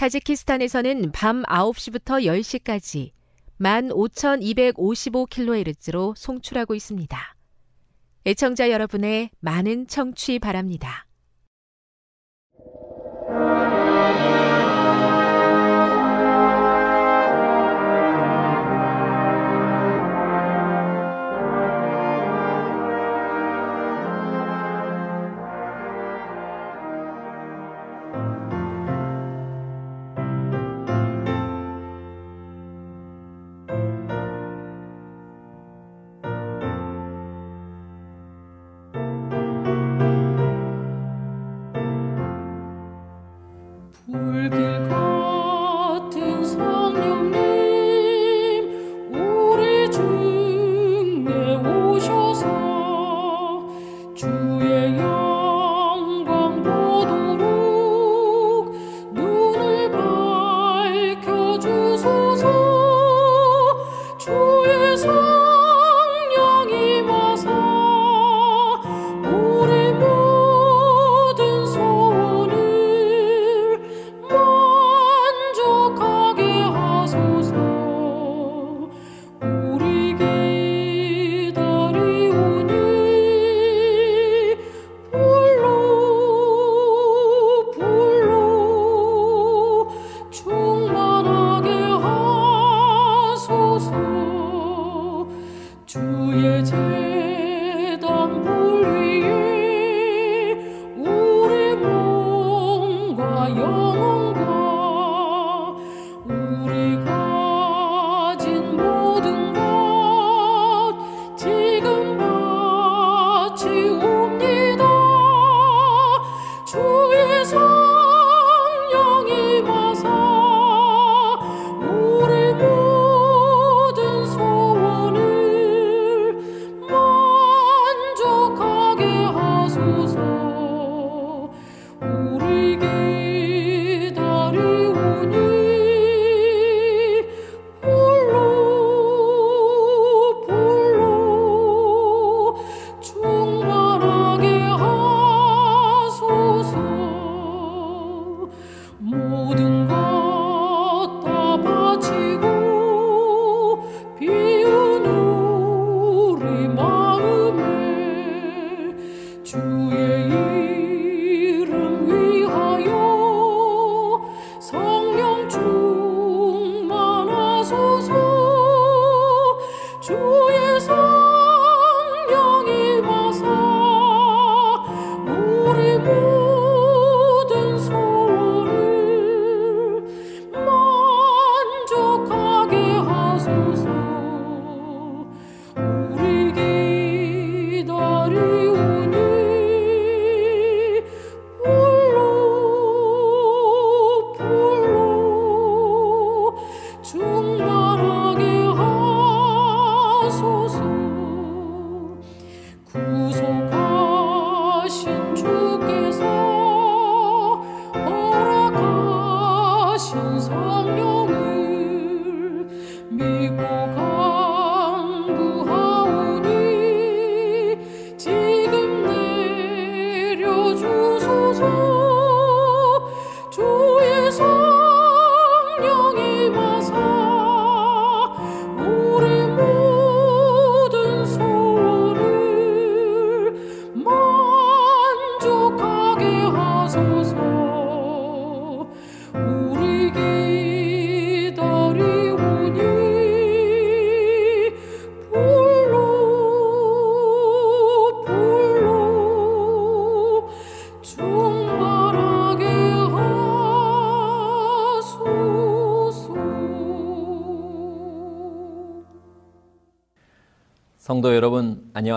타지키스탄에서는 밤 9시부터 10시까지 15,255kHz로 송출하고 있습니다. 애청자 여러분의 많은 청취 바랍니다.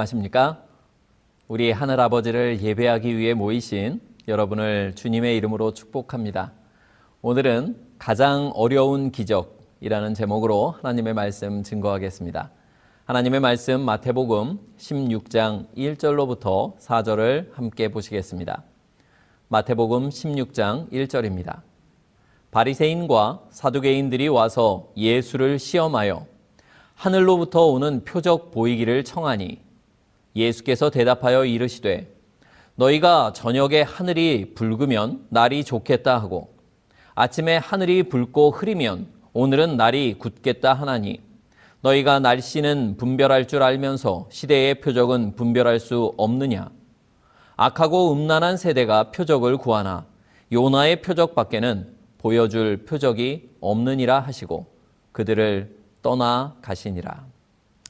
안녕하십니까? 우리 하늘 아버지를 예배하기 위해 모이신 여러분을 주님의 이름으로 축복합니다. 오늘은 가장 어려운 기적이라는 제목으로 하나님의 말씀 증거하겠습니다. 하나님의 말씀 마태복음 16장 1절로부터 4절을 함께 보시겠습니다. 마태복음 16장 1절입니다. 바리새인과 사두개인들이 와서 예수를 시험하여 하늘로부터 오는 표적 보이기를 청하니 예수께서 대답하여 이르시되 너희가 저녁에 하늘이 붉으면 날이 좋겠다 하고 아침에 하늘이 붉고 흐리면 오늘은 날이 굳겠다 하나니 너희가 날씨는 분별할 줄 알면서 시대의 표적은 분별할 수 없느냐 악하고 음란한 세대가 표적을 구하나 요나의 표적밖에는 보여줄 표적이 없느니라 하시고 그들을 떠나 가시니라.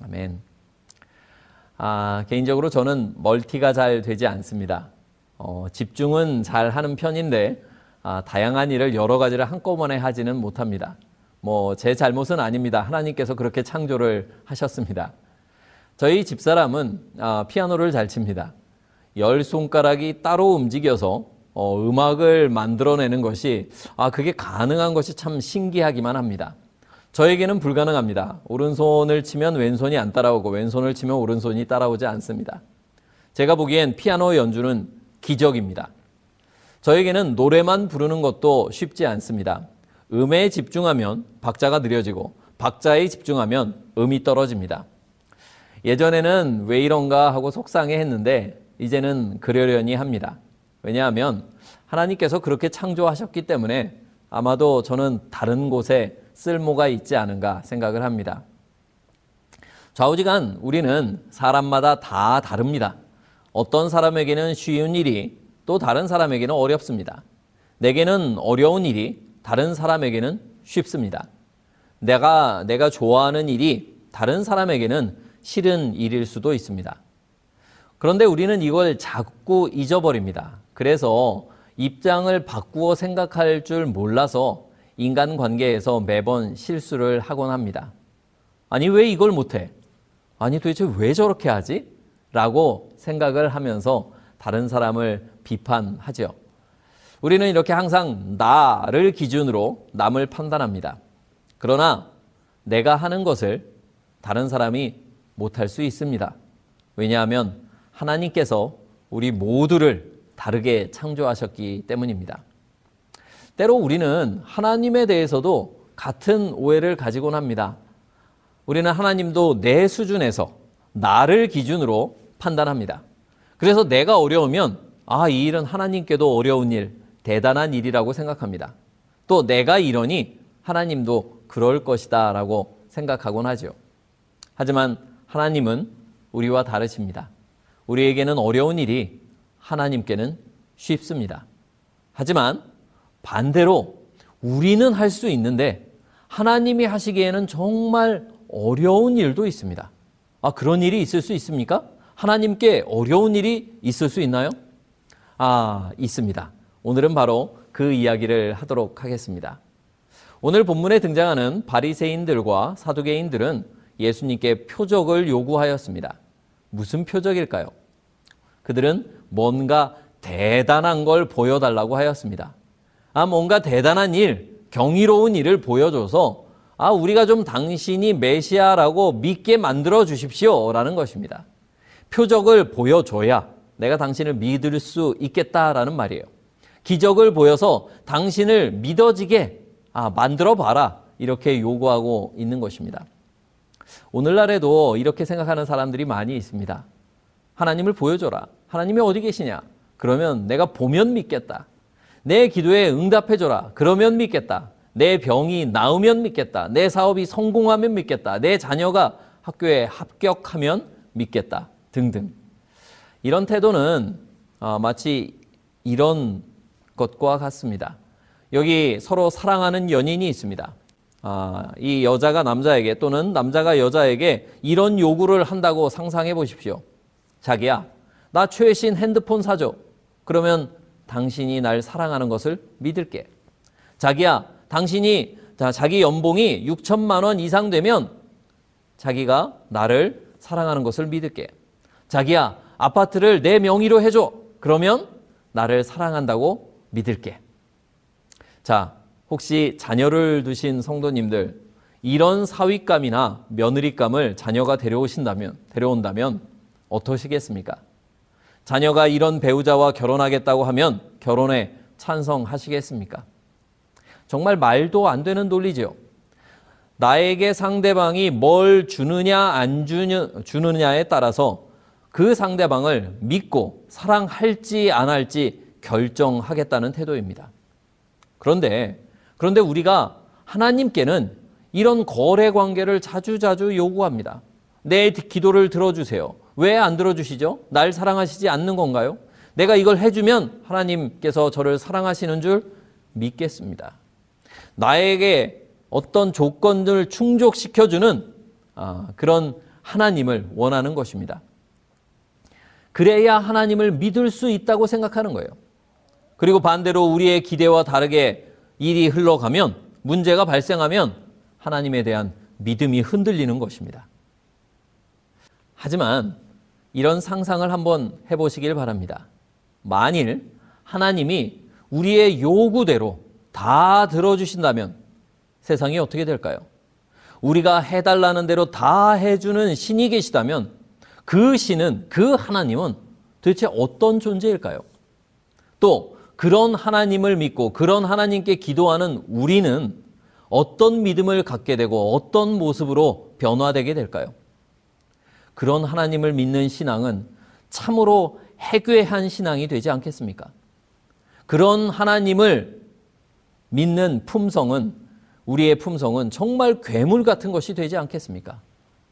아멘. 아, 개인적으로 저는 멀티가 잘 되지 않습니다. 어, 집중은 잘 하는 편인데 아, 다양한 일을 여러 가지를 한꺼번에 하지는 못합니다. 뭐 제 잘못은 아닙니다. 하나님께서 그렇게 창조를 하셨습니다. 저희 집사람은 아, 피아노를 잘 칩니다. 열 손가락이 따로 움직여서 어, 음악을 만들어내는 것이 아 그게 가능한 것이 참 신기하기만 합니다. 저에게는 불가능합니다. 오른손을 치면 왼손이 안 따라오고 왼손을 치면 오른손이 따라오지 않습니다. 제가 보기엔 피아노 연주는 기적입니다. 저에게는 노래만 부르는 것도 쉽지 않습니다. 음에 집중하면 박자가 느려지고 박자에 집중하면 음이 떨어집니다. 예전에는 왜 이런가 하고 속상해 했는데 이제는 그러려니 합니다. 왜냐하면 하나님께서 그렇게 창조하셨기 때문에 아마도 저는 다른 곳에 쓸모가 있지 않은가 생각을 합니다. 좌우지간 우리는 사람마다 다 다릅니다. 어떤 사람에게는 쉬운 일이 또 다른 사람에게는 어렵습니다. 내게는 어려운 일이 다른 사람에게는 쉽습니다. 내가 내가 좋아하는 일이 다른 사람에게는 싫은 일일 수도 있습니다. 그런데 우리는 이걸 자꾸 잊어버립니다. 그래서 입장을 바꾸어 생각할 줄 몰라서 인간 관계에서 매번 실수를 하곤 합니다. 아니, 왜 이걸 못해? 아니, 도대체 왜 저렇게 하지? 라고 생각을 하면서 다른 사람을 비판하죠. 우리는 이렇게 항상 나를 기준으로 남을 판단합니다. 그러나 내가 하는 것을 다른 사람이 못할 수 있습니다. 왜냐하면 하나님께서 우리 모두를 다르게 창조하셨기 때문입니다. 때로 우리는 하나님에 대해서도 같은 오해를 가지곤 합니다. 우리는 하나님도 내 수준에서 나를 기준으로 판단합니다. 그래서 내가 어려우면 아, 이 일은 하나님께도 어려운 일, 대단한 일이라고 생각합니다. 또 내가 이러니 하나님도 그럴 것이다 라고 생각하곤 하죠. 하지만 하나님은 우리와 다르십니다. 우리에게는 어려운 일이 하나님께는 쉽습니다. 하지만 반대로 우리는 할 수 있는데 하나님이 하시기에는 정말 어려운 일도 있습니다. 아, 그런 일이 있을 수 있습니까? 하나님께 어려운 일이 있을 수 있나요? 아, 있습니다. 오늘은 바로 그 이야기를 하도록 하겠습니다. 오늘 본문에 등장하는 바리새인들과 사두개인들은 예수님께 표적을 요구하였습니다. 무슨 표적일까요? 그들은 뭔가 대단한 걸 보여달라고 하였습니다. 아, 뭔가 대단한 일, 경이로운 일을 보여줘서 아, 우리가 좀 당신이 메시아라고 믿게 만들어 주십시오. 라는 것입니다. 표적을 보여줘야 내가 당신을 믿을 수 있겠다라는 말이에요. 기적을 보여서 당신을 믿어지게 아, 만들어 봐라. 이렇게 요구하고 있는 것입니다. 오늘날에도 이렇게 생각하는 사람들이 많이 있습니다. 하나님을 보여줘라. 하나님이 어디 계시냐? 그러면 내가 보면 믿겠다. 내 기도에 응답해줘라. 그러면 믿겠다. 내 병이 나으면 믿겠다. 내 사업이 성공하면 믿겠다. 내 자녀가 학교에 합격하면 믿겠다. 등등. 이런 태도는 어, 마치 이런 것과 같습니다. 여기 서로 사랑하는 연인이 있습니다. 아, 이 여자가 남자에게 또는 남자가 여자에게 이런 요구를 한다고 상상해 보십시오. 자기야, 나 최신 핸드폰 사줘. 그러면 당신이 날 사랑하는 것을 믿을게. 자기야, 당신이 자, 자기 연봉이 6천만 원 이상 되면 자기가 나를 사랑하는 것을 믿을게. 자기야, 아파트를 내 명의로 해줘. 그러면 나를 사랑한다고 믿을게. 자, 혹시 자녀를 두신 성도님들, 이런 사위감이나 며느리감을 자녀가 데려오신다면, 데려온다면 어떠시겠습니까? 자녀가 이런 배우자와 결혼하겠다고 하면 결혼에 찬성하시겠습니까? 정말 말도 안 되는 논리죠. 나에게 상대방이 뭘 주느냐 안 주느, 주느냐에 따라서 그 상대방을 믿고 사랑할지 안 할지 결정하겠다는 태도입니다. 그런데 그런데 우리가 하나님께는 이런 거래 관계를 자주자주 요구합니다. 내 기도를 들어주세요. 왜 안 들어주시죠? 날 사랑하시지 않는 건가요? 내가 이걸 해주면 하나님께서 저를 사랑하시는 줄 믿겠습니다. 나에게 어떤 조건을 충족시켜주는 아, 그런 하나님을 원하는 것입니다. 그래야 하나님을 믿을 수 있다고 생각하는 거예요. 그리고 반대로 우리의 기대와 다르게 일이 흘러가면 문제가 발생하면 하나님에 대한 믿음이 흔들리는 것입니다. 하지만 이런 상상을 한번 해보시길 바랍니다. 만일 하나님이 우리의 요구대로 다 들어주신다면 세상이 어떻게 될까요? 우리가 해달라는 대로 다 해주는 신이 계시다면 그 신은, 그 하나님은 도대체 어떤 존재일까요? 또 그런 하나님을 믿고 그런 하나님께 기도하는 우리는 어떤 믿음을 갖게 되고 어떤 모습으로 변화되게 될까요? 그런 하나님을 믿는 신앙은 참으로 해괴한 신앙이 되지 않겠습니까? 그런 하나님을 믿는 품성은 우리의 품성은 정말 괴물 같은 것이 되지 않겠습니까?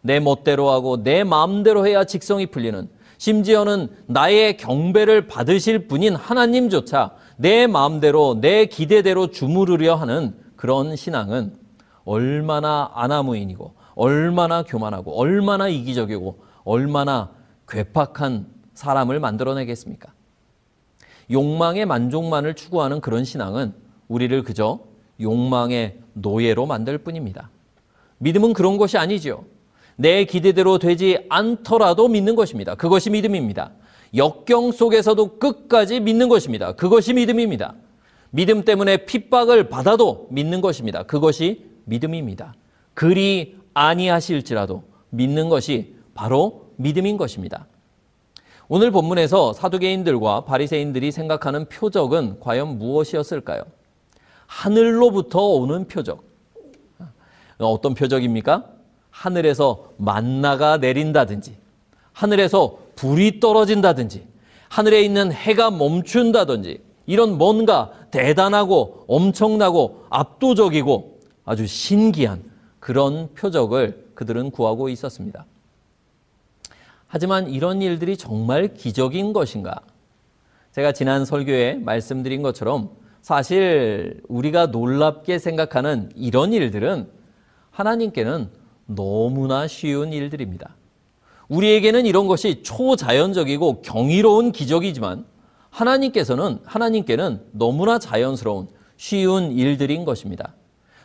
내 멋대로 하고 내 마음대로 해야 직성이 풀리는 심지어는 나의 경배를 받으실 분인 하나님조차 내 마음대로 내 기대대로 주무르려 하는 그런 신앙은 얼마나 아나무인이고 얼마나 교만하고 얼마나 이기적이고 얼마나 괴팍한 사람을 만들어내겠습니까? 욕망의 만족만을 추구하는 그런 신앙은 우리를 그저 욕망의 노예로 만들 뿐입니다. 믿음은 그런 것이 아니죠. 내 기대대로 되지 않더라도 믿는 것입니다. 그것이 믿음입니다. 역경 속에서도 끝까지 믿는 것입니다. 그것이 믿음입니다. 믿음 때문에 핍박을 받아도 믿는 것입니다. 그것이 믿음입니다. 그리 아니하실지라도 믿는 것이 바로 믿음인 것입니다. 오늘 본문에서 사두개인들과 바리새인들이 생각하는 표적은 과연 무엇이었을까요? 하늘로부터 오는 표적. 어떤 표적입니까? 하늘에서 만나가 내린다든지, 하늘에서 불이 떨어진다든지, 하늘에 있는 해가 멈춘다든지, 이런 뭔가 대단하고 엄청나고 압도적이고 아주 신기한 그런 표적을 그들은 구하고 있었습니다. 하지만 이런 일들이 정말 기적인 것인가? 제가 지난 설교에 말씀드린 것처럼 사실 우리가 놀랍게 생각하는 이런 일들은 하나님께는 너무나 쉬운 일들입니다. 우리에게는 이런 것이 초자연적이고 경이로운 기적이지만 하나님께서는 하나님께는 너무나 자연스러운 쉬운 일들인 것입니다.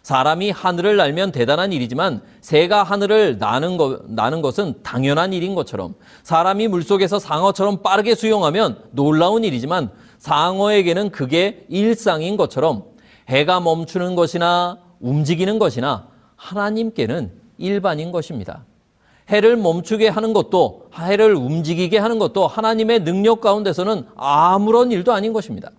사람이 하늘을 날면 대단한 일이지만 새가 하늘을 나는, 거, 나는 것은 당연한 일인 것처럼 사람이 물속에서 상어처럼 빠르게 수영하면 놀라운 일이지만 상어에게는 그게 일상인 것처럼 해가 멈추는 것이나 움직이는 것이나 하나님께는 일반인 것입니다. 해를 멈추게 하는 것도 해를 움직이게 하는 것도 하나님의 능력 가운데서는 아무런 일도 아닌 것입니다.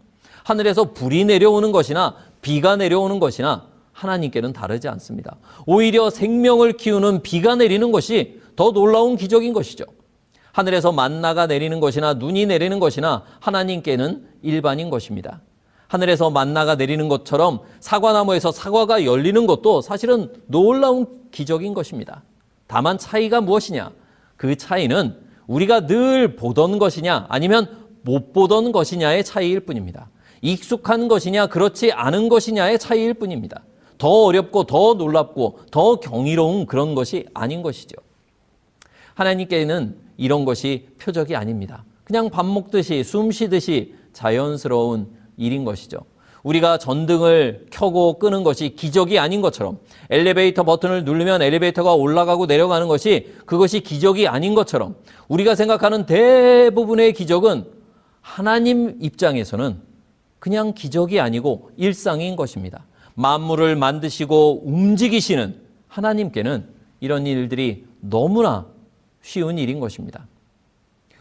하늘에서 불이 내려오는 것이나 비가 내려오는 것이나 하나님께는 다르지 않습니다. 오히려 생명을 키우는 비가 내리는 것이 더 놀라운 기적인 것이죠. 하늘에서 만나가 내리는 것이나 눈이 내리는 것이나 하나님께는 일반인 것입니다. 하늘에서 만나가 내리는 것처럼 사과나무에서 사과가 열리는 것도 사실은 놀라운 기적인 것입니다. 다만 차이가 무엇이냐? 그 차이는 우리가 늘 보던 것이냐 아니면 못 보던 것이냐의 차이일 뿐입니다. 익숙한 것이냐 그렇지 않은 것이냐의 차이일 뿐입니다. 더 어렵고 더 놀랍고 더 경이로운 그런 것이 아닌 것이죠. 하나님께는 이런 것이 표적이 아닙니다. 그냥 밥 먹듯이 숨 쉬듯이 자연스러운 일인 것이죠. 우리가 전등을 켜고 끄는 것이 기적이 아닌 것처럼 엘리베이터 버튼을 누르면 엘리베이터가 올라가고 내려가는 것이 그것이 기적이 아닌 것처럼 우리가 생각하는 대부분의 기적은 하나님 입장에서는 그냥 기적이 아니고 일상인 것입니다. 만물을 만드시고 움직이시는 하나님께는 이런 일들이 너무나 쉬운 일인 것입니다.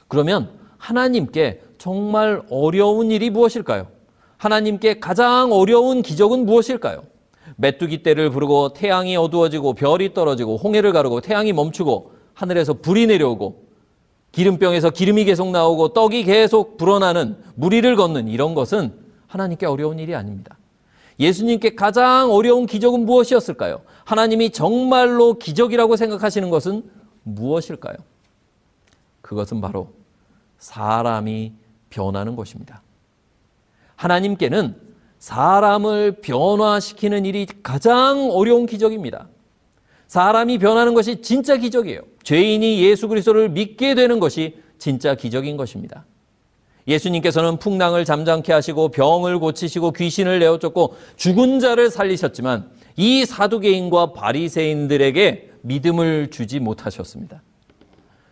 그러면 하나님께 정말 어려운 일이 무엇일까요? 하나님께 가장 어려운 기적은 무엇일까요? 메뚜기 떼를 부르고 태양이 어두워지고 별이 떨어지고 홍해를 가르고 태양이 멈추고 하늘에서 불이 내려오고 기름병에서 기름이 계속 나오고 떡이 계속 불어나는 무리를 걷는 이런 것은 하나님께 어려운 일이 아닙니다. 예수님께 가장 어려운 기적은 무엇이었을까요? 하나님이 정말로 기적이라고 생각하시는 것은 무엇일까요? 그것은 바로 사람이 변하는 것입니다. 하나님께는 사람을 변화시키는 일이 가장 어려운 기적입니다. 사람이 변하는 것이 진짜 기적이에요. 죄인이 예수 그리스도를 믿게 되는 것이 진짜 기적인 것입니다. 예수님께서는 풍랑을 잠잠케 하시고 병을 고치시고 귀신을 내어 쫓고 죽은 자를 살리셨지만 이 사두개인과 바리새인들에게 믿음을 주지 못하셨습니다.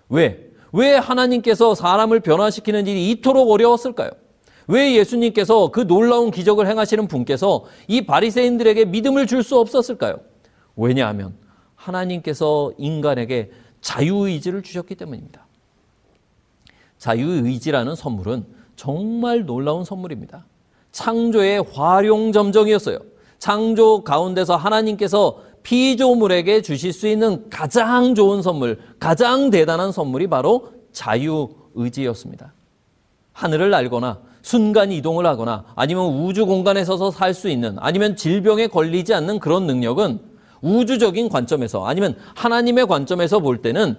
왜? 왜 하나님께서 사람을 변화시키는 일이 이토록 어려웠을까요? 왜 예수님께서 그 놀라운 기적을 행하시는 분께서 이 바리새인들에게 믿음을 줄 수 없었을까요? 왜냐하면 하나님께서 인간에게 자유의지를 주셨기 때문입니다. 자유의지라는 선물은 정말 놀라운 선물입니다. 창조의 활용점정이었어요. 창조 가운데서 하나님께서 피조물에게 주실 수 있는 가장 좋은 선물, 가장 대단한 선물이 바로 자유의지였습니다. 하늘을 날거나 순간 이동을 하거나 아니면 우주 공간에 서서 살 수 있는 아니면 질병에 걸리지 않는 그런 능력은 우주적인 관점에서 아니면 하나님의 관점에서 볼 때는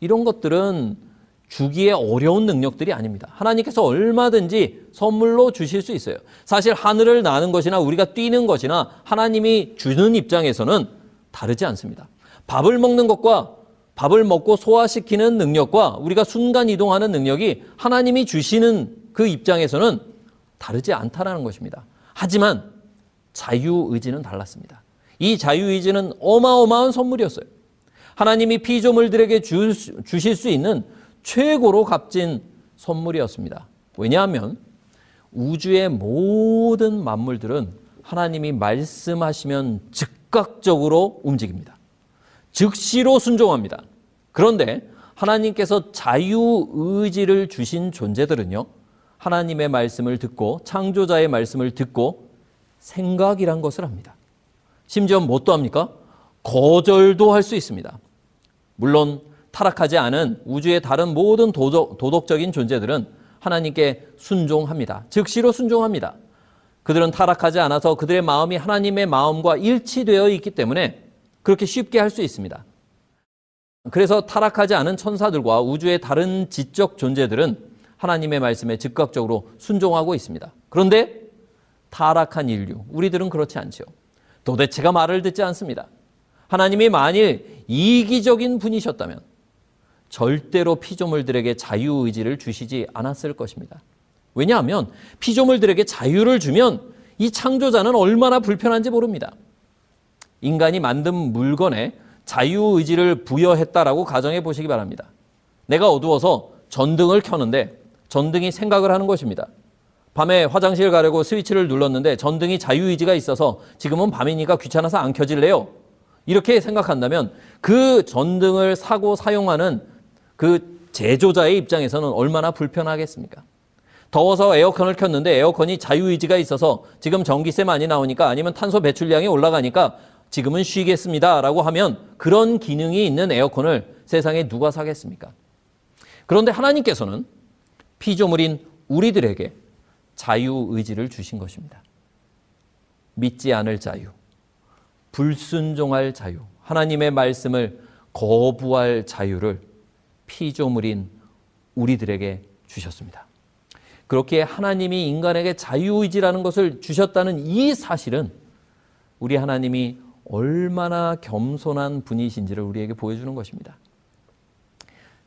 이런 것들은 주기에 어려운 능력들이 아닙니다. 하나님께서 얼마든지 선물로 주실 수 있어요. 사실 하늘을 나는 것이나 우리가 뛰는 것이나 하나님이 주는 입장에서는 다르지 않습니다. 밥을 먹는 것과 밥을 먹고 소화시키는 능력과 우리가 순간 이동하는 능력이 하나님이 주시는 그 입장에서는 다르지 않다라는 것입니다. 하지만 자유의지는 달랐습니다. 이 자유의지는 어마어마한 선물이었어요. 하나님이 피조물들에게 주, 주실 수 있는 최고로 값진 선물이었습니다. 왜냐하면 우주의 모든 만물들은 하나님이 말씀하시면 즉각적으로 움직입니다. 즉시로 순종합니다. 그런데 하나님께서 자유의지를 주신 존재들은요, 하나님의 말씀을 듣고 창조자의 말씀을 듣고 생각이란 것을 합니다. 심지어 뭣도 합니까? 거절도 할 수 있습니다. 물론 타락하지 않은 우주의 다른 모든 도덕, 도덕적인 존재들은 하나님께 순종합니다. 즉시로 순종합니다. 그들은 타락하지 않아서 그들의 마음이 하나님의 마음과 일치되어 있기 때문에 그렇게 쉽게 할 수 있습니다. 그래서 타락하지 않은 천사들과 우주의 다른 지적 존재들은 하나님의 말씀에 즉각적으로 순종하고 있습니다. 그런데 타락한 인류, 우리들은 그렇지 않죠. 도대체가 말을 듣지 않습니다. 하나님이 만일 이기적인 분이셨다면 절대로 피조물들에게 자유의지를 주시지 않았을 것입니다. 왜냐하면 피조물들에게 자유를 주면 이 창조자는 얼마나 불편한지 모릅니다. 인간이 만든 물건에 자유의지를 부여했다라고 가정해 보시기 바랍니다. 내가 어두워서 전등을 켜는데 전등이 생각을 하는 것입니다. 밤에 화장실 가려고 스위치를 눌렀는데 전등이 자유의지가 있어서 지금은 밤이니까 귀찮아서 안 켜질래요. 이렇게 생각한다면 그 전등을 사고 사용하는 그 제조자의 입장에서는 얼마나 불편하겠습니까? 더워서 에어컨을 켰는데 에어컨이 자유의지가 있어서 지금 전기세 많이 나오니까 아니면 탄소 배출량이 올라가니까 지금은 쉬겠습니다. 라고 하면 그런 기능이 있는 에어컨을 세상에 누가 사겠습니까? 그런데 하나님께서는 피조물인 우리들에게 자유의지를 주신 것입니다. 믿지 않을 자유, 불순종할 자유, 하나님의 말씀을 거부할 자유를 피조물인 우리들에게 주셨습니다. 그렇게 하나님이 인간에게 자유의지라는 것을 주셨다는 이 사실은 우리 하나님이 얼마나 겸손한 분이신지를 우리에게 보여주는 것입니다.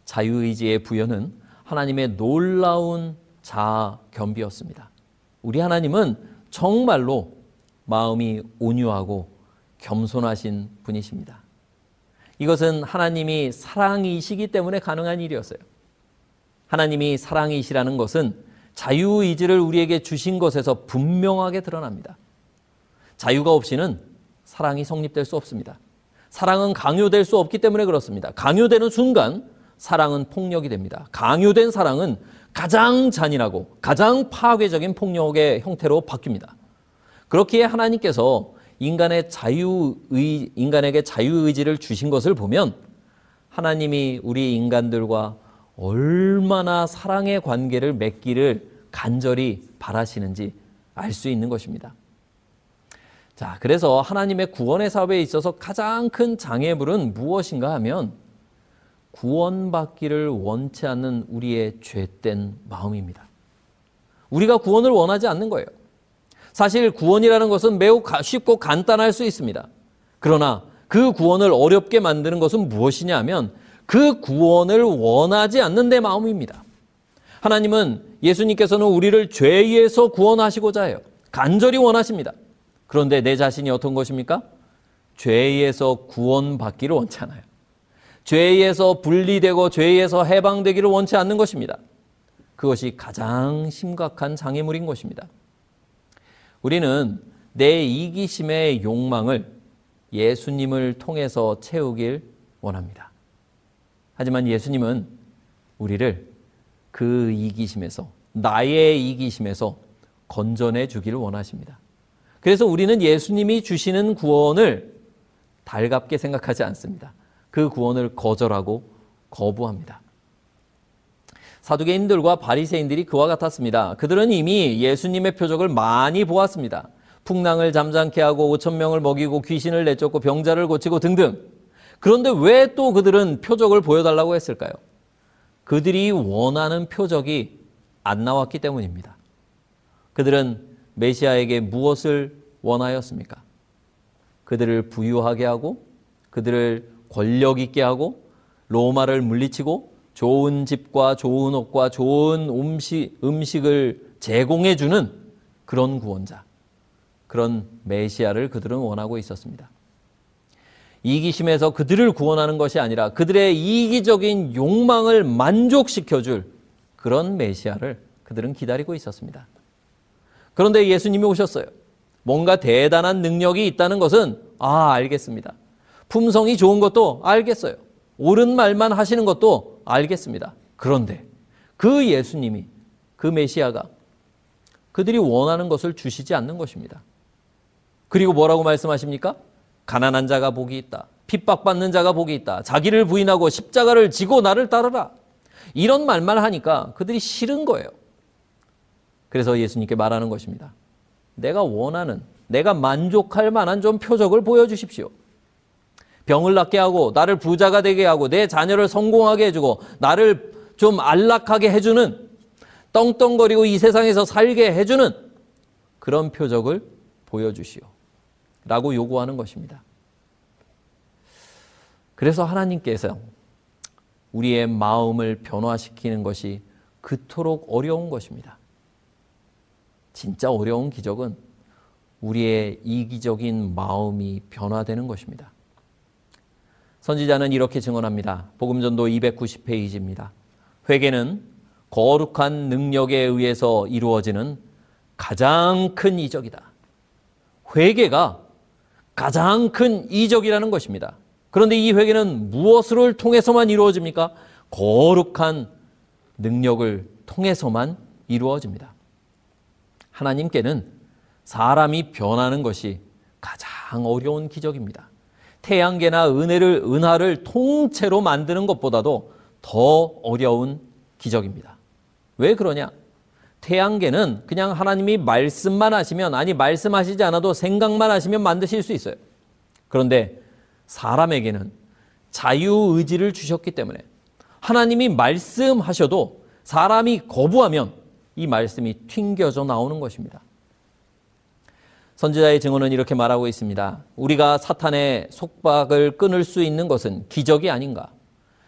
자유의지의 부여는 하나님의 놀라운 자아 겸비였습니다. 우리 하나님은 정말로 마음이 온유하고 겸손하신 분이십니다. 이것은 하나님이 사랑이시기 때문에 가능한 일이었어요. 하나님이 사랑이시라는 것은 자유의지를 우리에게 주신 것에서 분명하게 드러납니다. 자유가 없이는 사랑이 성립될 수 없습니다. 사랑은 강요될 수 없기 때문에 그렇습니다. 강요되는 순간 사랑은 폭력이 됩니다. 강요된 사랑은 가장 잔인하고 가장 파괴적인 폭력의 형태로 바뀝니다. 그렇기에 하나님께서 인간의 자유의 인간에게 자유의지를 주신 것을 보면 하나님이 우리 인간들과 얼마나 사랑의 관계를 맺기를 간절히 바라시는지 알 수 있는 것입니다. 자, 그래서 하나님의 구원의 사업에 있어서 가장 큰 장애물은 무엇인가 하면 구원받기를 원치 않는 우리의 죄된 마음입니다. 우리가 구원을 원하지 않는 거예요. 사실 구원이라는 것은 매우 쉽고 간단할 수 있습니다. 그러나 그 구원을 어렵게 만드는 것은 무엇이냐 하면 그 구원을 원하지 않는 내 마음입니다. 하나님은 예수님께서는 우리를 죄에서 구원하시고자 해요. 간절히 원하십니다. 그런데 내 자신이 어떤 것입니까? 죄에서 구원받기를 원치 않아요. 죄에서 분리되고 죄에서 해방되기를 원치 않는 것입니다. 그것이 가장 심각한 장애물인 것입니다. 우리는 내 이기심의 욕망을 예수님을 통해서 채우길 원합니다. 하지만 예수님은 우리를 그 이기심에서, 나의 이기심에서 건전해 주기를 원하십니다. 그래서 우리는 예수님이 주시는 구원을 달갑게 생각하지 않습니다. 그 구원을 거절하고 거부합니다. 사두개인들과 바리새인들이 그와 같았습니다. 그들은 이미 예수님의 표적을 많이 보았습니다. 풍랑을 잠잠케 하고 5천 명을 먹이고 귀신을 내쫓고 병자를 고치고 등등. 그런데 왜 또 그들은 표적을 보여달라고 했을까요? 그들이 원하는 표적이 안 나왔기 때문입니다. 그들은 메시아에게 무엇을 원하였습니까? 그들을 부유하게 하고 그들을 권력 있게 하고 로마를 물리치고 좋은 집과 좋은 옷과 좋은 음식, 음식을 제공해 주는 그런 구원자, 그런 메시아를 그들은 원하고 있었습니다. 이기심에서 그들을 구원하는 것이 아니라 그들의 이기적인 욕망을 만족시켜 줄 그런 메시아를 그들은 기다리고 있었습니다. 그런데 예수님이 오셨어요. 뭔가 대단한 능력이 있다는 것은 아, 알겠습니다. 품성이 좋은 것도 알겠어요. 옳은 말만 하시는 것도 알겠습니다. 그런데 그 예수님이 그 메시아가 그들이 원하는 것을 주시지 않는 것입니다. 그리고 뭐라고 말씀하십니까? 가난한 자가 복이 있다. 핍박받는 자가 복이 있다. 자기를 부인하고 십자가를 지고 나를 따르라. 이런 말만 하니까 그들이 싫은 거예요. 그래서 예수님께 말하는 것입니다. 내가 원하는, 내가 만족할 만한 좀 표적을 보여주십시오. 병을 낫게 하고, 나를 부자가 되게 하고, 내 자녀를 성공하게 해주고, 나를 좀 안락하게 해주는, 떵떵거리고 이 세상에서 살게 해주는 그런 표적을 보여주시오. 라고 요구하는 것입니다. 그래서 하나님께서 우리의 마음을 변화시키는 것이 그토록 어려운 것입니다. 진짜 어려운 기적은 우리의 이기적인 마음이 변화되는 것입니다. 선지자는 이렇게 증언합니다. 복음전도 290페이지입니다. 회개는 거룩한 능력에 의해서 이루어지는 가장 큰 이적이다. 회개가 가장 큰 이적이라는 것입니다. 그런데 이 회개는 무엇을 통해서만 이루어집니까? 거룩한 능력을 통해서만 이루어집니다. 하나님께는 사람이 변하는 것이 가장 어려운 기적입니다. 태양계나 은혜를 은하를 통째로 만드는 것보다도 더 어려운 기적입니다. 왜 그러냐? 태양계는 그냥 하나님이 말씀만 하시면 아니 말씀하시지 않아도 생각만 하시면 만드실 수 있어요. 그런데 사람에게는 자유 의지를 주셨기 때문에 하나님이 말씀하셔도 사람이 거부하면 이 말씀이 튕겨져 나오는 것입니다. 선지자의 증언은 이렇게 말하고 있습니다. 우리가 사탄의 속박을 끊을 수 있는 것은 기적이 아닌가?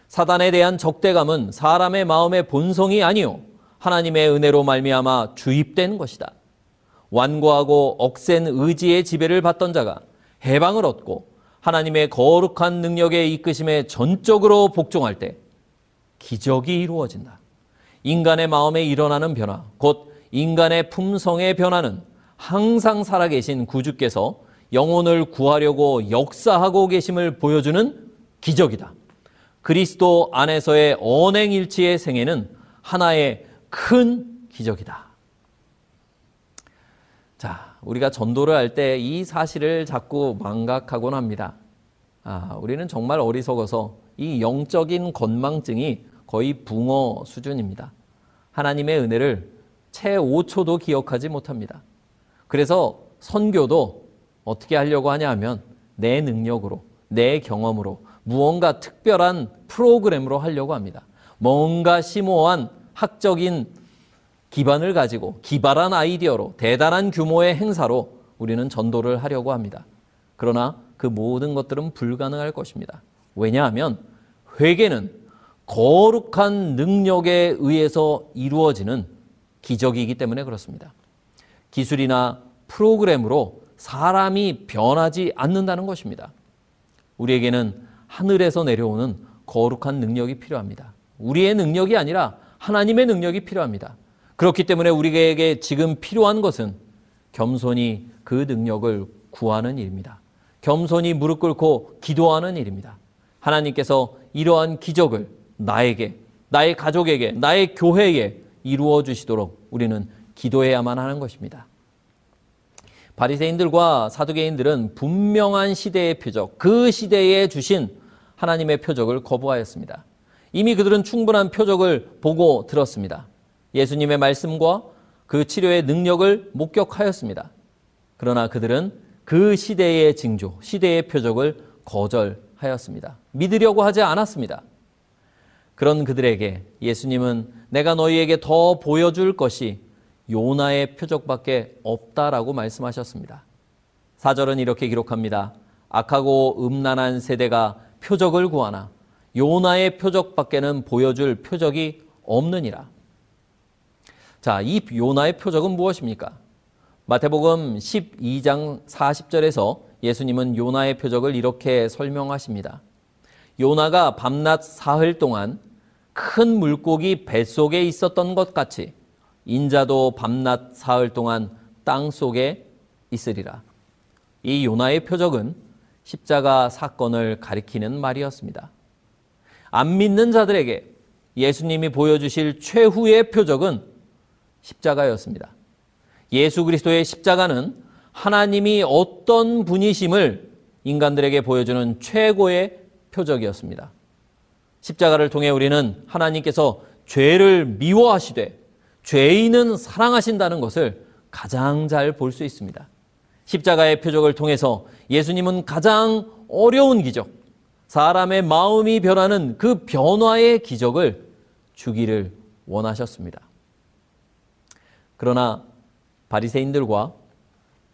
사단에 대한 적대감은 사람의 마음의 본성이 아니요 하나님의 은혜로 말미암아 주입된 것이다. 완고하고 억센 의지의 지배를 받던 자가 해방을 얻고 하나님의 거룩한 능력에 이끄심에 전적으로 복종할 때 기적이 이루어진다. 인간의 마음에 일어나는 변화, 곧 인간의 품성의 변화는 항상 살아계신 구주께서 영혼을 구하려고 역사하고 계심을 보여주는 기적이다. 그리스도 안에서의 언행일치의 생애는 하나의 큰 기적이다. 자, 우리가 전도를 할 때 이 사실을 자꾸 망각하곤 합니다. 아, 우리는 정말 어리석어서 이 영적인 건망증이 거의 붕어 수준입니다. 하나님의 은혜를 채 5초도 기억하지 못합니다. 그래서 선교도 어떻게 하려고 하냐 하면 내 능력으로, 내 경험으로, 무언가 특별한 프로그램으로 하려고 합니다. 뭔가 심오한 학적인 기반을 가지고 기발한 아이디어로 대단한 규모의 행사로 우리는 전도를 하려고 합니다. 그러나 그 모든 것들은 불가능할 것입니다. 왜냐하면 회개는 거룩한 능력에 의해서 이루어지는 기적이기 때문에 그렇습니다. 기술이나 프로그램으로 사람이 변하지 않는다는 것입니다. 우리에게는 하늘에서 내려오는 거룩한 능력이 필요합니다. 우리의 능력이 아니라 하나님의 능력이 필요합니다. 그렇기 때문에 우리에게 지금 필요한 것은 겸손히 그 능력을 구하는 일입니다. 겸손히 무릎 꿇고 기도하는 일입니다. 하나님께서 이러한 기적을 나에게, 나의 가족에게, 나의 교회에 이루어 주시도록 우리는 기도해야만 하는 것입니다. 바리새인들과 사두개인들은 분명한 시대의 표적, 그 시대에 주신 하나님의 표적을 거부하였습니다. 이미 그들은 충분한 표적을 보고 들었습니다. 예수님의 말씀과 그 치료의 능력을 목격하였습니다. 그러나 그들은 그 시대의 징조, 시대의 표적을 거절하였습니다. 믿으려고 하지 않았습니다. 그런 그들에게 예수님은 내가 너희에게 더 보여줄 것이 요나의 표적밖에 없다라고 말씀하셨습니다. 사절은 이렇게 기록합니다. 악하고 음란한 세대가 표적을 구하나 요나의 표적밖에는 보여줄 표적이 없느니라. 자, 이 요나의 표적은 무엇입니까? 마태복음 12장 40절에서 예수님은 요나의 표적을 이렇게 설명하십니다. 요나가 밤낮 사흘 동안 큰 물고기 뱃속에 있었던 것 같이 인자도 밤낮 사흘 동안 땅 속에 있으리라. 이 요나의 표적은 십자가 사건을 가리키는 말이었습니다. 안 믿는 자들에게 예수님이 보여주실 최후의 표적은 십자가였습니다. 예수 그리스도의 십자가는 하나님이 어떤 분이심을 인간들에게 보여주는 최고의 표적이었습니다. 십자가를 통해 우리는 하나님께서 죄를 미워하시되 죄인은 사랑하신다는 것을 가장 잘 볼 수 있습니다. 십자가의 표적을 통해서 예수님은 가장 어려운 기적, 사람의 마음이 변하는 그 변화의 기적을 주기를 원하셨습니다. 그러나 바리새인들과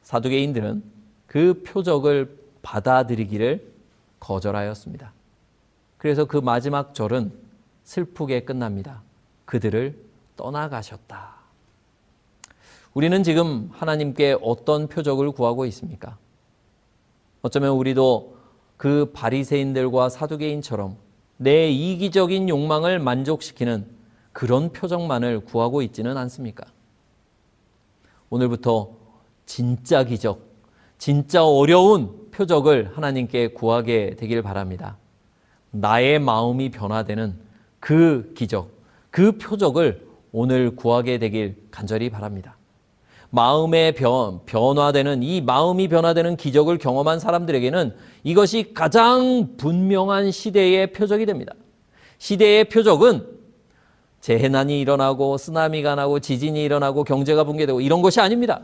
사두개인들은 그 표적을 받아들이기를 거절하였습니다. 그래서 그 마지막 절은 슬프게 끝납니다. 그들을 떠나가셨다. 우리는 지금 하나님께 어떤 표적을 구하고 있습니까? 어쩌면 우리도 그 바리새인들과 사두개인처럼 내 이기적인 욕망을 만족시키는 그런 표적만을 구하고 있지는 않습니까? 오늘부터 진짜 기적, 진짜 어려운 표적을 하나님께 구하게 되길 바랍니다. 나의 마음이 변화되는 그 기적, 그 표적을 오늘 구하게 되길 간절히 바랍니다. 마음의 변, 변화되는 이 마음이 변화되는 기적을 경험한 사람들에게는 이것이 가장 분명한 시대의 표적이 됩니다. 시대의 표적은 재난이 일어나고 쓰나미가 나고 지진이 일어나고 경제가 붕괴되고 이런 것이 아닙니다.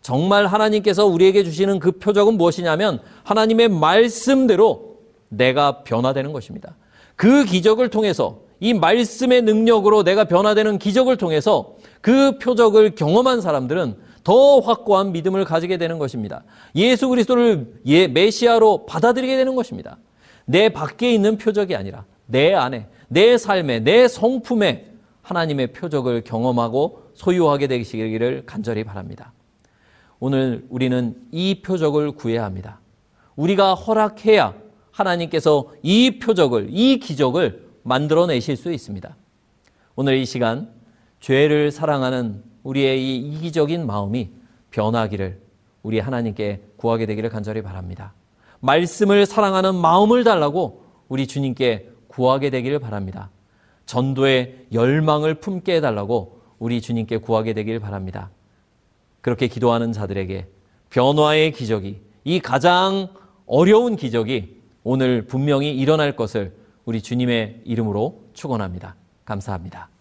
정말 하나님께서 우리에게 주시는 그 표적은 무엇이냐면 하나님의 말씀대로 내가 변화되는 것입니다. 그 기적을 통해서 이 말씀의 능력으로 내가 변화되는 기적을 통해서 그 표적을 경험한 사람들은 더 확고한 믿음을 가지게 되는 것입니다. 예수 그리스도를 예, 메시아로 받아들이게 되는 것입니다. 내 밖에 있는 표적이 아니라 내 안에, 내 삶에, 내 성품에 하나님의 표적을 경험하고 소유하게 되시기를 간절히 바랍니다. 오늘 우리는 이 표적을 구해야 합니다. 우리가 허락해야 하나님께서 이 표적을, 이 기적을 만들어내실 수 있습니다. 오늘 이 시간 죄를 사랑하는 우리의 이 이기적인 마음이 변하기를 우리 하나님께 구하게 되기를 간절히 바랍니다. 말씀을 사랑하는 마음을 달라고 우리 주님께 구하게 되기를 바랍니다. 전도의 열망을 품게 해달라고 우리 주님께 구하게 되길 바랍니다. 그렇게 기도하는 자들에게 변화의 기적이 이 가장 어려운 기적이 오늘 분명히 일어날 것을 우리 주님의 이름으로 축원합니다. 감사합니다.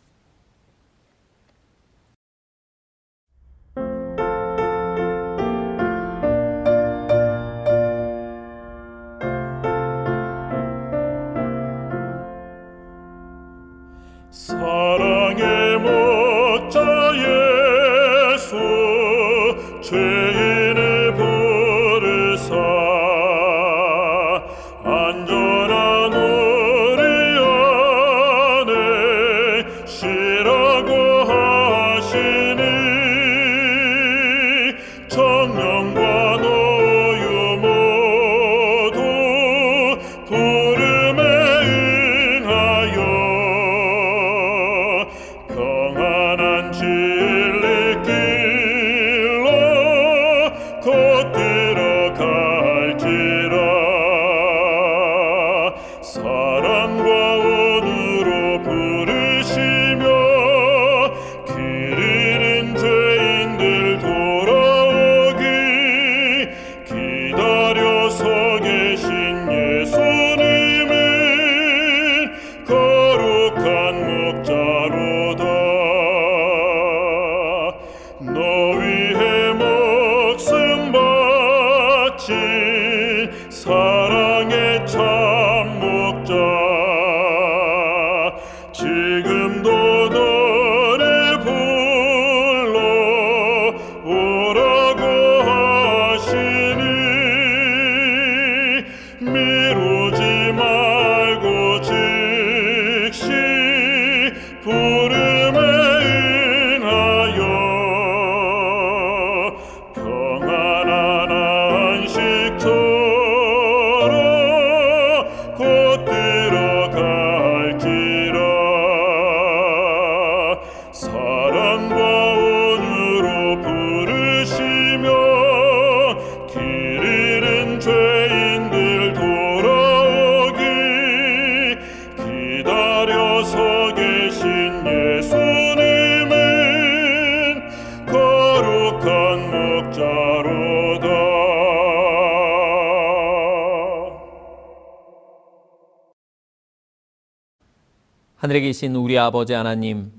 하늘에 계신 우리 아버지 하나님,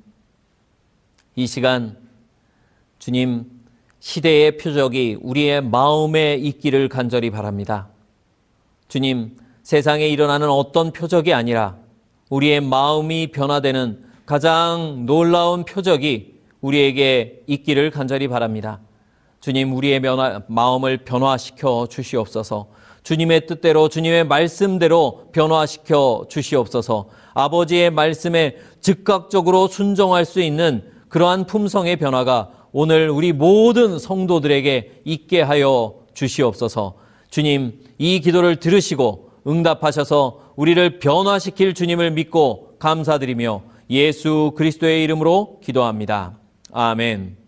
이 시간 주님 시대의 표적이 우리의 마음에 있기를 간절히 바랍니다. 주님, 세상에 일어나는 어떤 표적이 아니라 우리의 마음이 변화되는 가장 놀라운 표적이 우리에게 있기를 간절히 바랍니다. 주님, 우리의 변화, 마음을 변화시켜 주시옵소서. 주님의 뜻대로, 주님의 말씀대로 변화시켜 주시옵소서. 아버지의 말씀에 즉각적으로 순종할 수 있는 그러한 품성의 변화가 오늘 우리 모든 성도들에게 있게 하여 주시옵소서. 주님, 이 기도를 들으시고 응답하셔서 우리를 변화시킬 주님을 믿고 감사드리며 예수 그리스도의 이름으로 기도합니다. 아멘.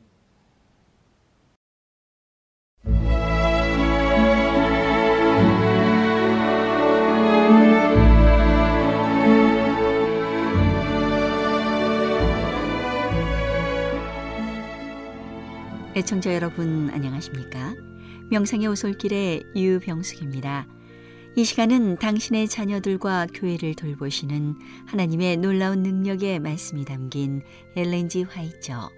애청자 여러분 안녕하십니까? 명상의 오솔길의 유병숙입니다. 이 시간은 당신의 자녀들과 교회를 돌보시는 하나님의 놀라운 능력의 말씀이 담긴 엘렌지 화이처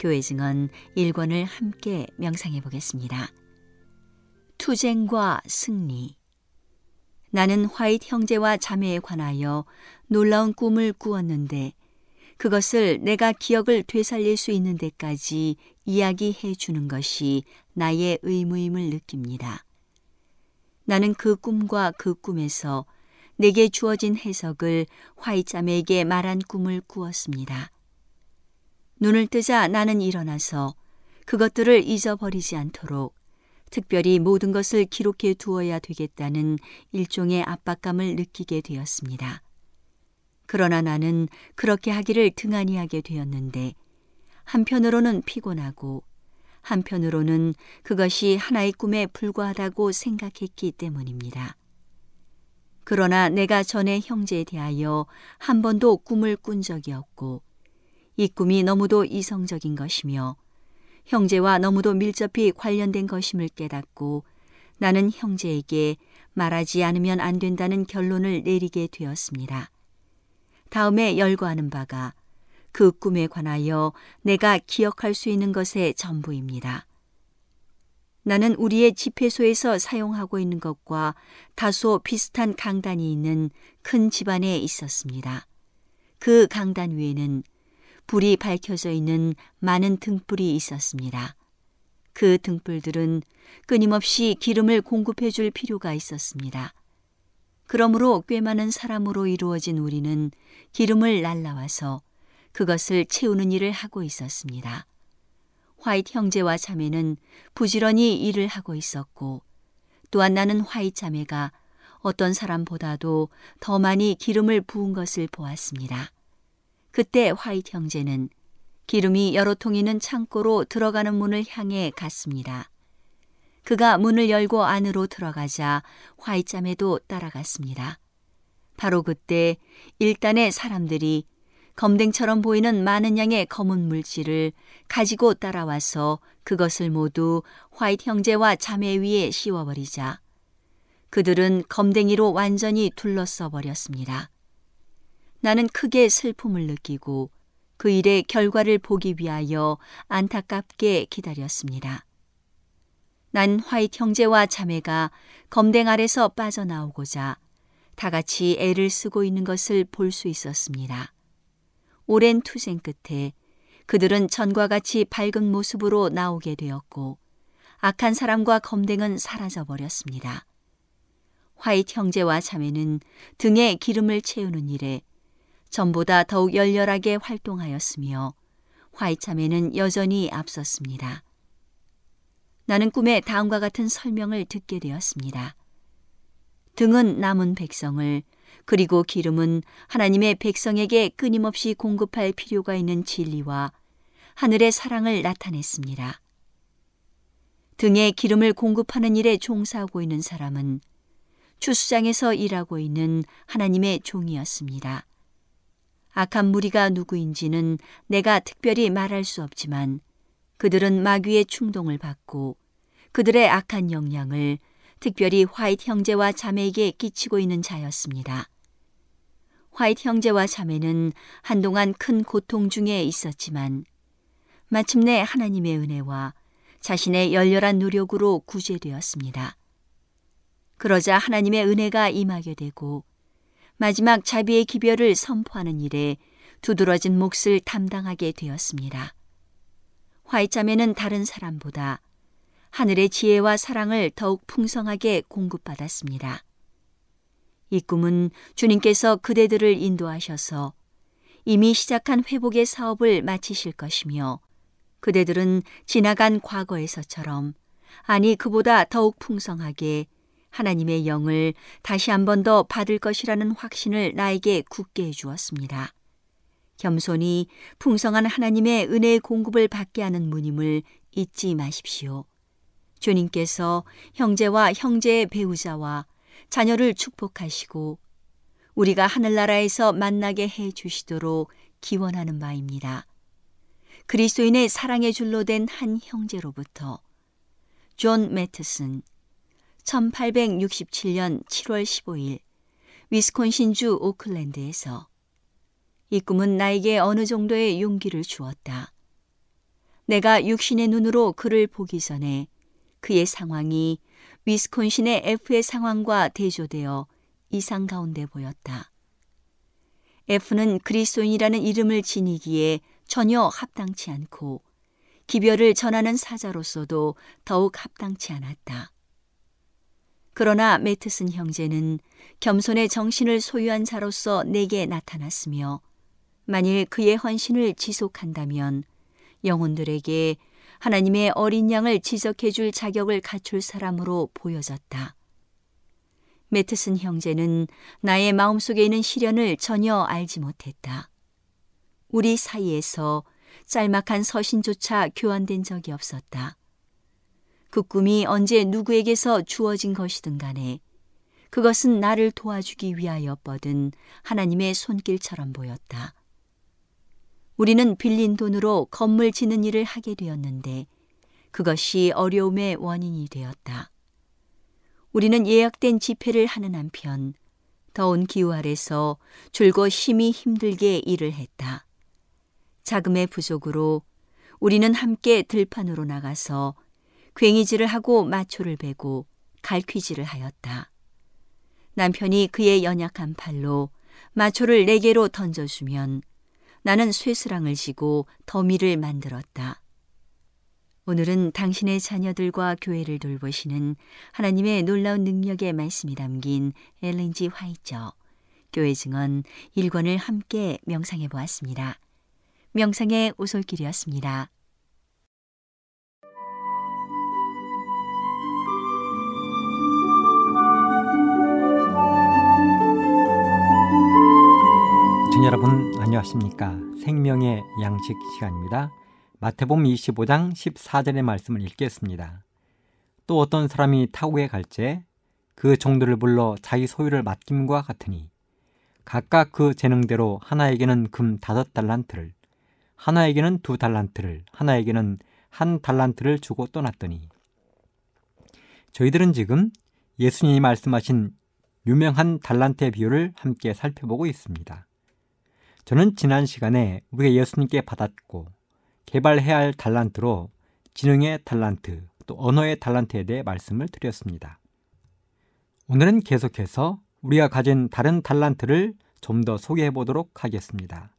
교회 증언 1권을 함께 명상해 보겠습니다. 투쟁과 승리 나는 화이트 형제와 자매에 관하여 놀라운 꿈을 꾸었는데 그것을 내가 기억을 되살릴 수 있는 데까지 이야기해 주는 것이 나의 의무임을 느낍니다. 나는 그 꿈과 그 꿈에서 내게 주어진 해석을 화이자매에게 말한 꿈을 꾸었습니다. 눈을 뜨자 나는 일어나서 그것들을 잊어버리지 않도록 특별히 모든 것을 기록해 두어야 되겠다는 일종의 압박감을 느끼게 되었습니다. 그러나 나는 그렇게 하기를 등한히 하게 되었는데 한편으로는 피곤하고 한편으로는 그것이 하나의 꿈에 불과하다고 생각했기 때문입니다. 그러나 내가 전에 형제에 대하여 한 번도 꿈을 꾼 적이 없고 이 꿈이 너무도 이성적인 것이며 형제와 너무도 밀접히 관련된 것임을 깨닫고 나는 형제에게 말하지 않으면 안 된다는 결론을 내리게 되었습니다. 다음에 열거하는 바가 그 꿈에 관하여 내가 기억할 수 있는 것의 전부입니다. 나는 우리의 집회소에서 사용하고 있는 것과 다소 비슷한 강단이 있는 큰 집안에 있었습니다. 그 강단 위에는 불이 밝혀져 있는 많은 등불이 있었습니다. 그 등불들은 끊임없이 기름을 공급해 줄 필요가 있었습니다. 그러므로 꽤 많은 사람으로 이루어진 우리는 기름을 날라와서 그것을 채우는 일을 하고 있었습니다. 화이트 형제와 자매는 부지런히 일을 하고 있었고 또한 나는 화이트 자매가 어떤 사람보다도 더 많이 기름을 부은 것을 보았습니다. 그때 화이트 형제는 기름이 여러 통 있는 창고로 들어가는 문을 향해 갔습니다. 그가 문을 열고 안으로 들어가자 화이트 자매도 따라갔습니다. 바로 그때 일단의 사람들이 검댕처럼 보이는 많은 양의 검은 물질을 가지고 따라와서 그것을 모두 화이트 형제와 자매 위에 씌워버리자 그들은 검댕이로 완전히 둘러써 버렸습니다. 나는 크게 슬픔을 느끼고 그 일의 결과를 보기 위하여 안타깝게 기다렸습니다. 난 화이트 형제와 자매가 검댕 아래서 빠져나오고자 다 같이 애를 쓰고 있는 것을 볼 수 있었습니다. 오랜 투쟁 끝에 그들은 전과 같이 밝은 모습으로 나오게 되었고 악한 사람과 검댕은 사라져 버렸습니다. 화이트 형제와 자매는 등에 기름을 채우는 일에 전보다 더욱 열렬하게 활동하였으며 화이트 자매는 여전히 앞섰습니다. 나는 꿈에 다음과 같은 설명을 듣게 되었습니다. 등은 남은 백성을 그리고 기름은 하나님의 백성에게 끊임없이 공급할 필요가 있는 진리와 하늘의 사랑을 나타냈습니다. 등에 기름을 공급하는 일에 종사하고 있는 사람은 추수장에서 일하고 있는 하나님의 종이었습니다. 악한 무리가 누구인지는 내가 특별히 말할 수 없지만 그들은 마귀의 충동을 받고 그들의 악한 영향을 특별히 화이트 형제와 자매에게 끼치고 있는 자였습니다. 화이트 형제와 자매는 한동안 큰 고통 중에 있었지만 마침내 하나님의 은혜와 자신의 열렬한 노력으로 구제되었습니다. 그러자 하나님의 은혜가 임하게 되고 마지막 자비의 기별을 선포하는 일에 두드러진 몫을 담당하게 되었습니다. 화이트 자매는 다른 사람보다 하늘의 지혜와 사랑을 더욱 풍성하게 공급받았습니다. 이 꿈은 주님께서 그대들을 인도하셔서 이미 시작한 회복의 사업을 마치실 것이며 그대들은 지나간 과거에서처럼 아니 그보다 더욱 풍성하게 하나님의 영을 다시 한 번 더 받을 것이라는 확신을 나에게 굳게 해 주었습니다. 겸손히 풍성한 하나님의 은혜의 공급을 받게 하는 문임을 잊지 마십시오. 주님께서 형제와 형제의 배우자와 자녀를 축복하시고 우리가 하늘나라에서 만나게 해 주시도록 기원하는 바입니다. 그리스도인의 사랑의 줄로 된 한 형제로부터 존 매트슨 1867년 7월 15일 위스콘신주 오클랜드에서 이 꿈은 나에게 어느 정도의 용기를 주었다. 내가 육신의 눈으로 그를 보기 전에 그의 상황이 위스콘신의 F의 상황과 대조되어 이상 가운데 보였다. F는 그리스도인이라는 이름을 지니기에 전혀 합당치 않고 기별을 전하는 사자로서도 더욱 합당치 않았다. 그러나 매트슨 형제는 겸손의 정신을 소유한 자로서 내게 나타났으며 만일 그의 헌신을 지속한다면 영혼들에게 하나님의 어린 양을 지적해 줄 자격을 갖출 사람으로 보여졌다. 매트슨 형제는 나의 마음속에 있는 시련을 전혀 알지 못했다. 우리 사이에서 짤막한 서신조차 교환된 적이 없었다. 그 꿈이 언제 누구에게서 주어진 것이든 간에 그것은 나를 도와주기 위하여 뻗은 하나님의 손길처럼 보였다. 우리는 빌린 돈으로 건물 짓는 일을 하게 되었는데 그것이 어려움의 원인이 되었다. 우리는 예약된 집회를 하는 한편 더운 기후 아래서 줄곧 힘이 힘들게 일을 했다. 자금의 부족으로 우리는 함께 들판으로 나가서 괭이질을 하고 마초를 베고 갈퀴질을 하였다. 남편이 그의 연약한 팔로 마초를 네 개로 던져주면 나는 쇠스랑을 지고 더미를 만들었다. 오늘은 당신의 자녀들과 교회를 돌보시는 하나님의 놀라운 능력의 말씀이 담긴 엘렌지 화이처 교회 증언 1권을 함께 명상해 보았습니다. 명상의 오솔길이었습니다. 여러분 안녕하십니까. 생명의 양식 시간입니다. 마태복음 25장 14절의 말씀을 읽겠습니다. 또 어떤 사람이 타국에 갈제 그 종들을 불러 자기 소유를 맡김과 같으니 각각 그 재능대로 하나에게는 금 다섯 달란트를 하나에게는 두 달란트를 하나에게는 한 달란트를 주고 떠났더니 저희들은 지금 예수님이 말씀하신 유명한 달란트의 비유를 함께 살펴보고 있습니다. 저는 지난 시간에 우리가 예수님께 받았고 개발해야 할 달란트로 지능의 달란트 또 언어의 달란트에 대해 말씀을 드렸습니다. 오늘은 계속해서 우리가 가진 다른 달란트를 좀 더 소개해 보도록 하겠습니다.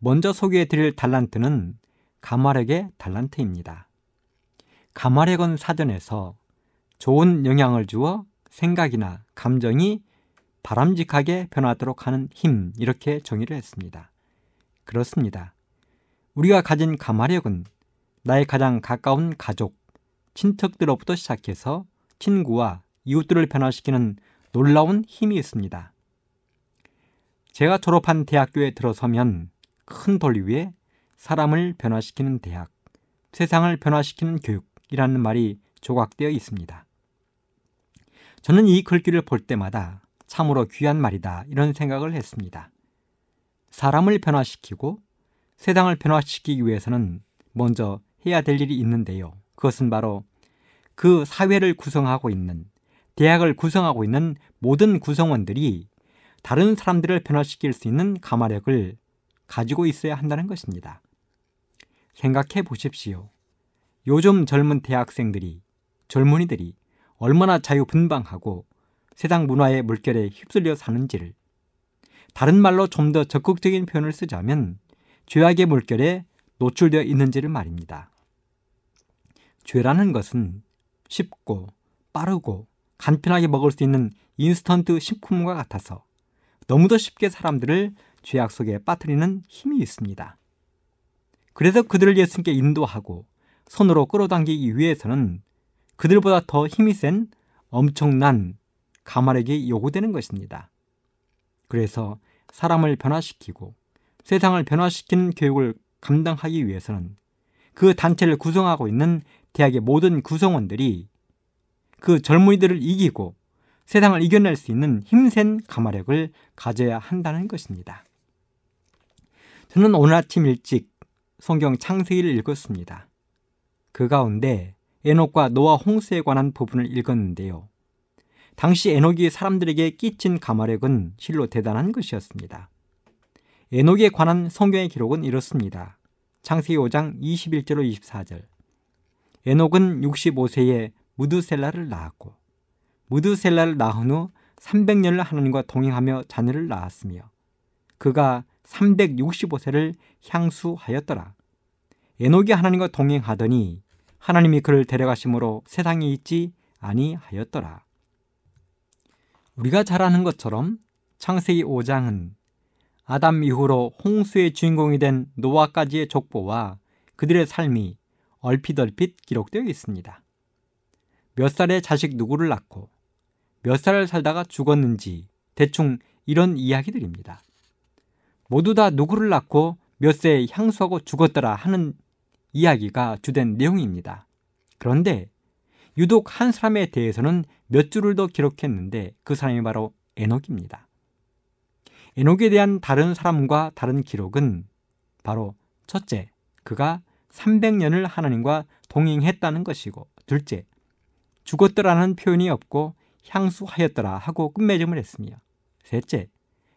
먼저 소개해 드릴 달란트는 가마렉의 달란트입니다. 가마렉은 사전에서 좋은 영향을 주어 생각이나 감정이 바람직하게 변하도록 하는 힘 이렇게 정의를 했습니다. 그렇습니다. 우리가 가진 가마력은 나의 가장 가까운 가족, 친척들로부터 시작해서 친구와 이웃들을 변화시키는 놀라운 힘이 있습니다. 제가 졸업한 대학교에 들어서면 큰 돌 위에 사람을 변화시키는 대학, 세상을 변화시키는 교육이라는 말이 조각되어 있습니다. 저는 이 글귀를 볼 때마다 참으로 귀한 말이다 이런 생각을 했습니다. 사람을 변화시키고 세상을 변화시키기 위해서는 먼저 해야 될 일이 있는데요. 그것은 바로 그 사회를 구성하고 있는 대학을 구성하고 있는 모든 구성원들이 다른 사람들을 변화시킬 수 있는 가마력을 가지고 있어야 한다는 것입니다. 생각해 보십시오. 요즘 젊은 대학생들이, 젊은이들이 얼마나 자유분방하고 세상 문화의 물결에 휩쓸려 사는지를 다른 말로 좀 더 적극적인 표현을 쓰자면 죄악의 물결에 노출되어 있는지를 말입니다. 죄라는 것은 쉽고 빠르고 간편하게 먹을 수 있는 인스턴트 식품과 같아서 너무도 쉽게 사람들을 죄악 속에 빠뜨리는 힘이 있습니다. 그래서 그들을 예수님께 인도하고 손으로 끌어당기기 위해서는 그들보다 더 힘이 센 엄청난 가말에게 요구되는 것입니다. 그래서 사람을 변화시키고 세상을 변화시키는 교육을 감당하기 위해서는 그 단체를 구성하고 있는 대학의 모든 구성원들이 그 젊은이들을 이기고 세상을 이겨낼 수 있는 힘센 가마력을 가져야 한다는 것입니다. 저는 오늘 아침 일찍 성경 창세기를 읽었습니다. 그 가운데 에녹과 노아 홍수에 관한 부분을 읽었는데요. 당시 에녹이 사람들에게 끼친 가마력은 실로 대단한 것이었습니다. 에녹에 관한 성경의 기록은 이렇습니다. 창세기 5장 21절로 24절. 에녹은 65세에 무드셀라를 낳았고 무드셀라를 낳은 후 300년을 하나님과 동행하며 자녀를 낳았으며 그가 365세를 향수하였더라. 에녹이 하나님과 동행하더니 하나님이 그를 데려가심으로 세상에 있지 아니하였더라. 우리가 잘 아는 것처럼 창세기 5장은 아담 이후로 홍수의 주인공이 된 노아까지의 족보와 그들의 삶이 얼핏얼핏 기록되어 있습니다. 몇 살에 자식 누구를 낳고 몇 살을 살다가 죽었는지 대충 이런 이야기들입니다. 모두 다 누구를 낳고 몇 세에 향수하고 죽었더라 하는 이야기가 주된 내용입니다. 그런데 유독 한 사람에 대해서는 몇 줄을 더 기록했는데 그 사람이 바로 에녹입니다. 에녹에 대한 다른 사람과 다른 기록은 바로 첫째, 그가 300년을 하나님과 동행했다는 것이고 둘째, 죽었더라는 표현이 없고 향수하였더라 하고 끝맺음을 했으며 셋째,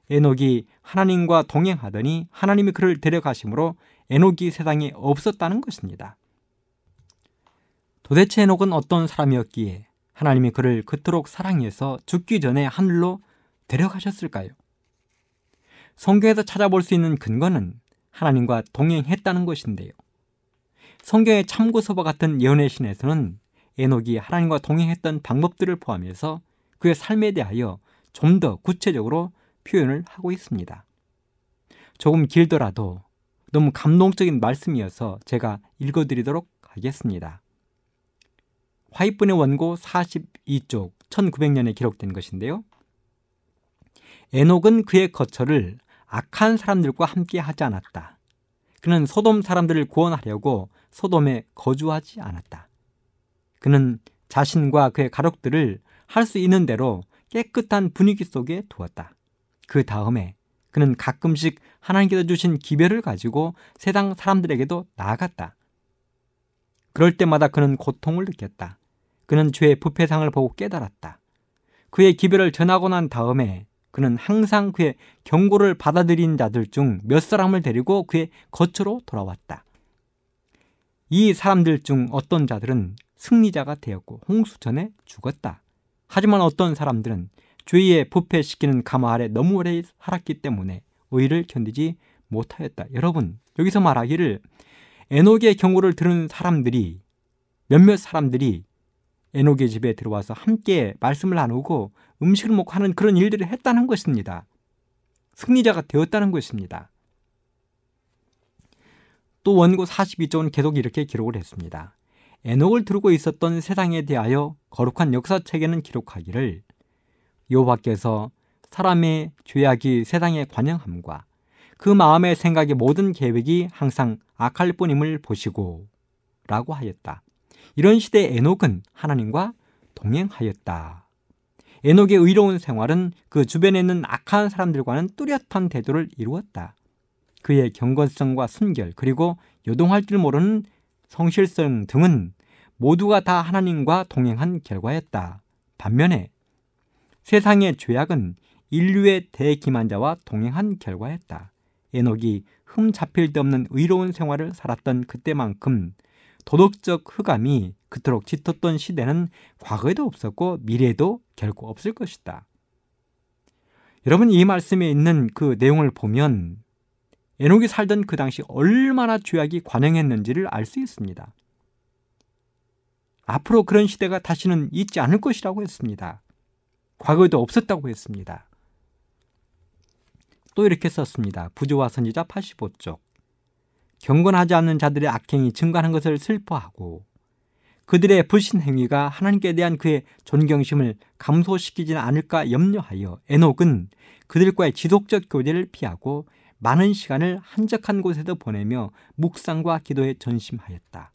에녹이 하나님과 동행하더니 하나님이 그를 데려가심으로 에녹이 세상에 없었다는 것입니다. 도대체 에녹은 어떤 사람이었기에 하나님이 그를 그토록 사랑해서 죽기 전에 하늘로 데려가셨을까요? 성경에서 찾아볼 수 있는 근거는 하나님과 동행했다는 것인데요. 성경의 참고서와 같은 예언의 신에서는 에녹이 하나님과 동행했던 방법들을 포함해서 그의 삶에 대하여 좀 더 구체적으로 표현을 하고 있습니다. 조금 길더라도 너무 감동적인 말씀이어서 제가 읽어드리도록 하겠습니다. 화이분의 원고 42쪽 1900년에 기록된 것인데요. 에녹은 그의 거처를 악한 사람들과 함께 하지 않았다. 그는 소돔 사람들을 구원하려고 소돔에 거주하지 않았다. 그는 자신과 그의 가족들을 할 수 있는 대로 깨끗한 분위기 속에 두었다. 그 다음에 그는 가끔씩 하나님께서 주신 기별을 가지고 세상 사람들에게도 나아갔다. 그럴 때마다 그는 고통을 느꼈다. 그는 죄의 부패상을 보고 깨달았다. 그의 기별을 전하고 난 다음에 그는 항상 그의 경고를 받아들인 자들 중 몇 사람을 데리고 그의 거처로 돌아왔다. 이 사람들 중 어떤 자들은 승리자가 되었고 홍수 전에 죽었다. 하지만 어떤 사람들은 죄에 부패시키는 가마 아래 너무 오래 살았기 때문에 의를 견디지 못하였다. 여러분, 여기서 말하기를 에녹의 경고를 들은 사람들이 몇몇 사람들이 에녹의 집에 들어와서 함께 말씀을 나누고 음식을 먹고 하는 그런 일들을 했다는 것입니다. 승리자가 되었다는 것입니다. 또 원고 42쪽은 계속 이렇게 기록을 했습니다. 에녹을 두르고 있었던 세상에 대하여 거룩한 역사책에는 기록하기를 여호와께서 사람의 죄악이 세상에 관영함과 그 마음의 생각의 모든 계획이 항상 악할 뿐임을 보시고 라고 하였다. 이런 시대에 에녹은 하나님과 동행하였다. 에녹의 의로운 생활은 그 주변에 있는 악한 사람들과는 뚜렷한 태도를 이루었다. 그의 경건성과 순결 그리고 요동할 줄 모르는 성실성 등은 모두가 다 하나님과 동행한 결과였다. 반면에 세상의 죄악은 인류의 대기만자와 동행한 결과였다. 에녹이 흠 잡힐 데 없는 의로운 생활을 살았던 그때만큼 도덕적 흑암이 그토록 짙었던 시대는 과거에도 없었고 미래에도 결코 없을 것이다. 여러분 이 말씀에 있는 그 내용을 보면 에녹이 살던 그 당시 얼마나 죄악이 관영했는지를 알 수 있습니다. 앞으로 그런 시대가 다시는 있지 않을 것이라고 했습니다. 과거에도 없었다고 했습니다. 또 이렇게 썼습니다. 부조와 선지자 85쪽. 경건하지 않는 자들의 악행이 증가하는 것을 슬퍼하고 그들의 불신 행위가 하나님께 대한 그의 존경심을 감소시키지는 않을까 염려하여 에녹은 그들과의 지속적 교제를 피하고 많은 시간을 한적한 곳에서 보내며 묵상과 기도에 전심하였다.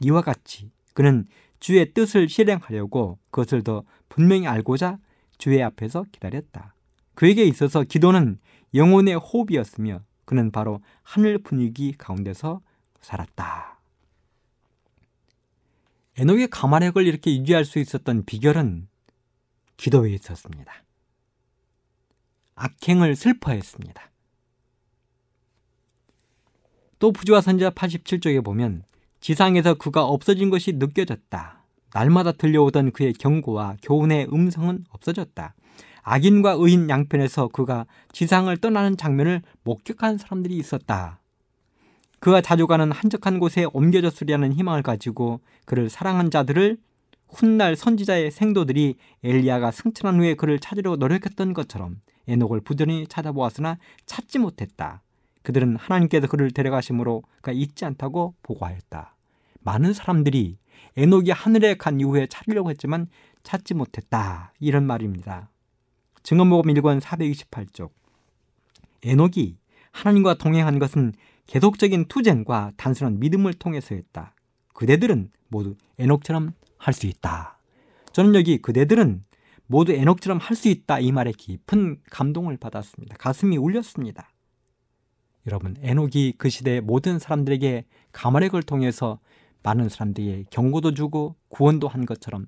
이와 같이 그는 주의 뜻을 실행하려고 그것을 더 분명히 알고자 주의 앞에서 기다렸다. 그에게 있어서 기도는 영혼의 호흡이었으며 그는 바로 하늘 분위기 가운데서 살았다. 에녹의 가마력을 이렇게 유지할 수 있었던 비결은 기도에 있었습니다. 악행을 슬퍼했습니다. 또 부지와 선지자 87쪽에 보면 지상에서 그가 없어진 것이 느껴졌다. 날마다 들려오던 그의 경고와 교훈의 음성은 없어졌다. 악인과 의인 양편에서 그가 지상을 떠나는 장면을 목격한 사람들이 있었다. 그가 자주 가는 한적한 곳에 옮겨졌으리라는 희망을 가지고 그를 사랑한 자들을 훗날 선지자의 생도들이 엘리야가 승천한 후에 그를 찾으려 노력했던 것처럼 에녹을 부전히 찾아보았으나 찾지 못했다. 그들은 하나님께서 그를 데려가심으로 그가 잊지 않다고 보고하였다. 많은 사람들이 에녹이 하늘에 간 이후에 찾으려고 했지만 찾지 못했다. 이런 말입니다. 증언모범 1권 428쪽. 에녹이 하나님과 동행한 것은 계속적인 투쟁과 단순한 믿음을 통해서였다. 그대들은 모두 에녹처럼 할 수 있다. 저는 여기 그대들은 모두 에녹처럼 할 수 있다 이 말에 깊은 감동을 받았습니다. 가슴이 울렸습니다. 여러분, 에녹이 그 시대의 모든 사람들에게 가마렉을 통해서 많은 사람들에게 경고도 주고 구원도 한 것처럼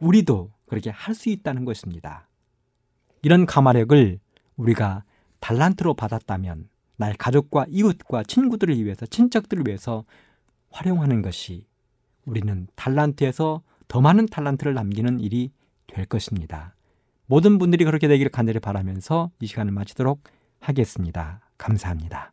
우리도 그렇게 할 수 있다는 것입니다. 이런 가마렉을 우리가 달란트로 받았다면 나의 가족과 이웃과 친구들을 위해서 친척들을 위해서 활용하는 것이 우리는 달란트에서 더 많은 달란트를 남기는 일이 될 것입니다. 모든 분들이 그렇게 되기를 간절히 바라면서 이 시간을 마치도록 하겠습니다. 감사합니다.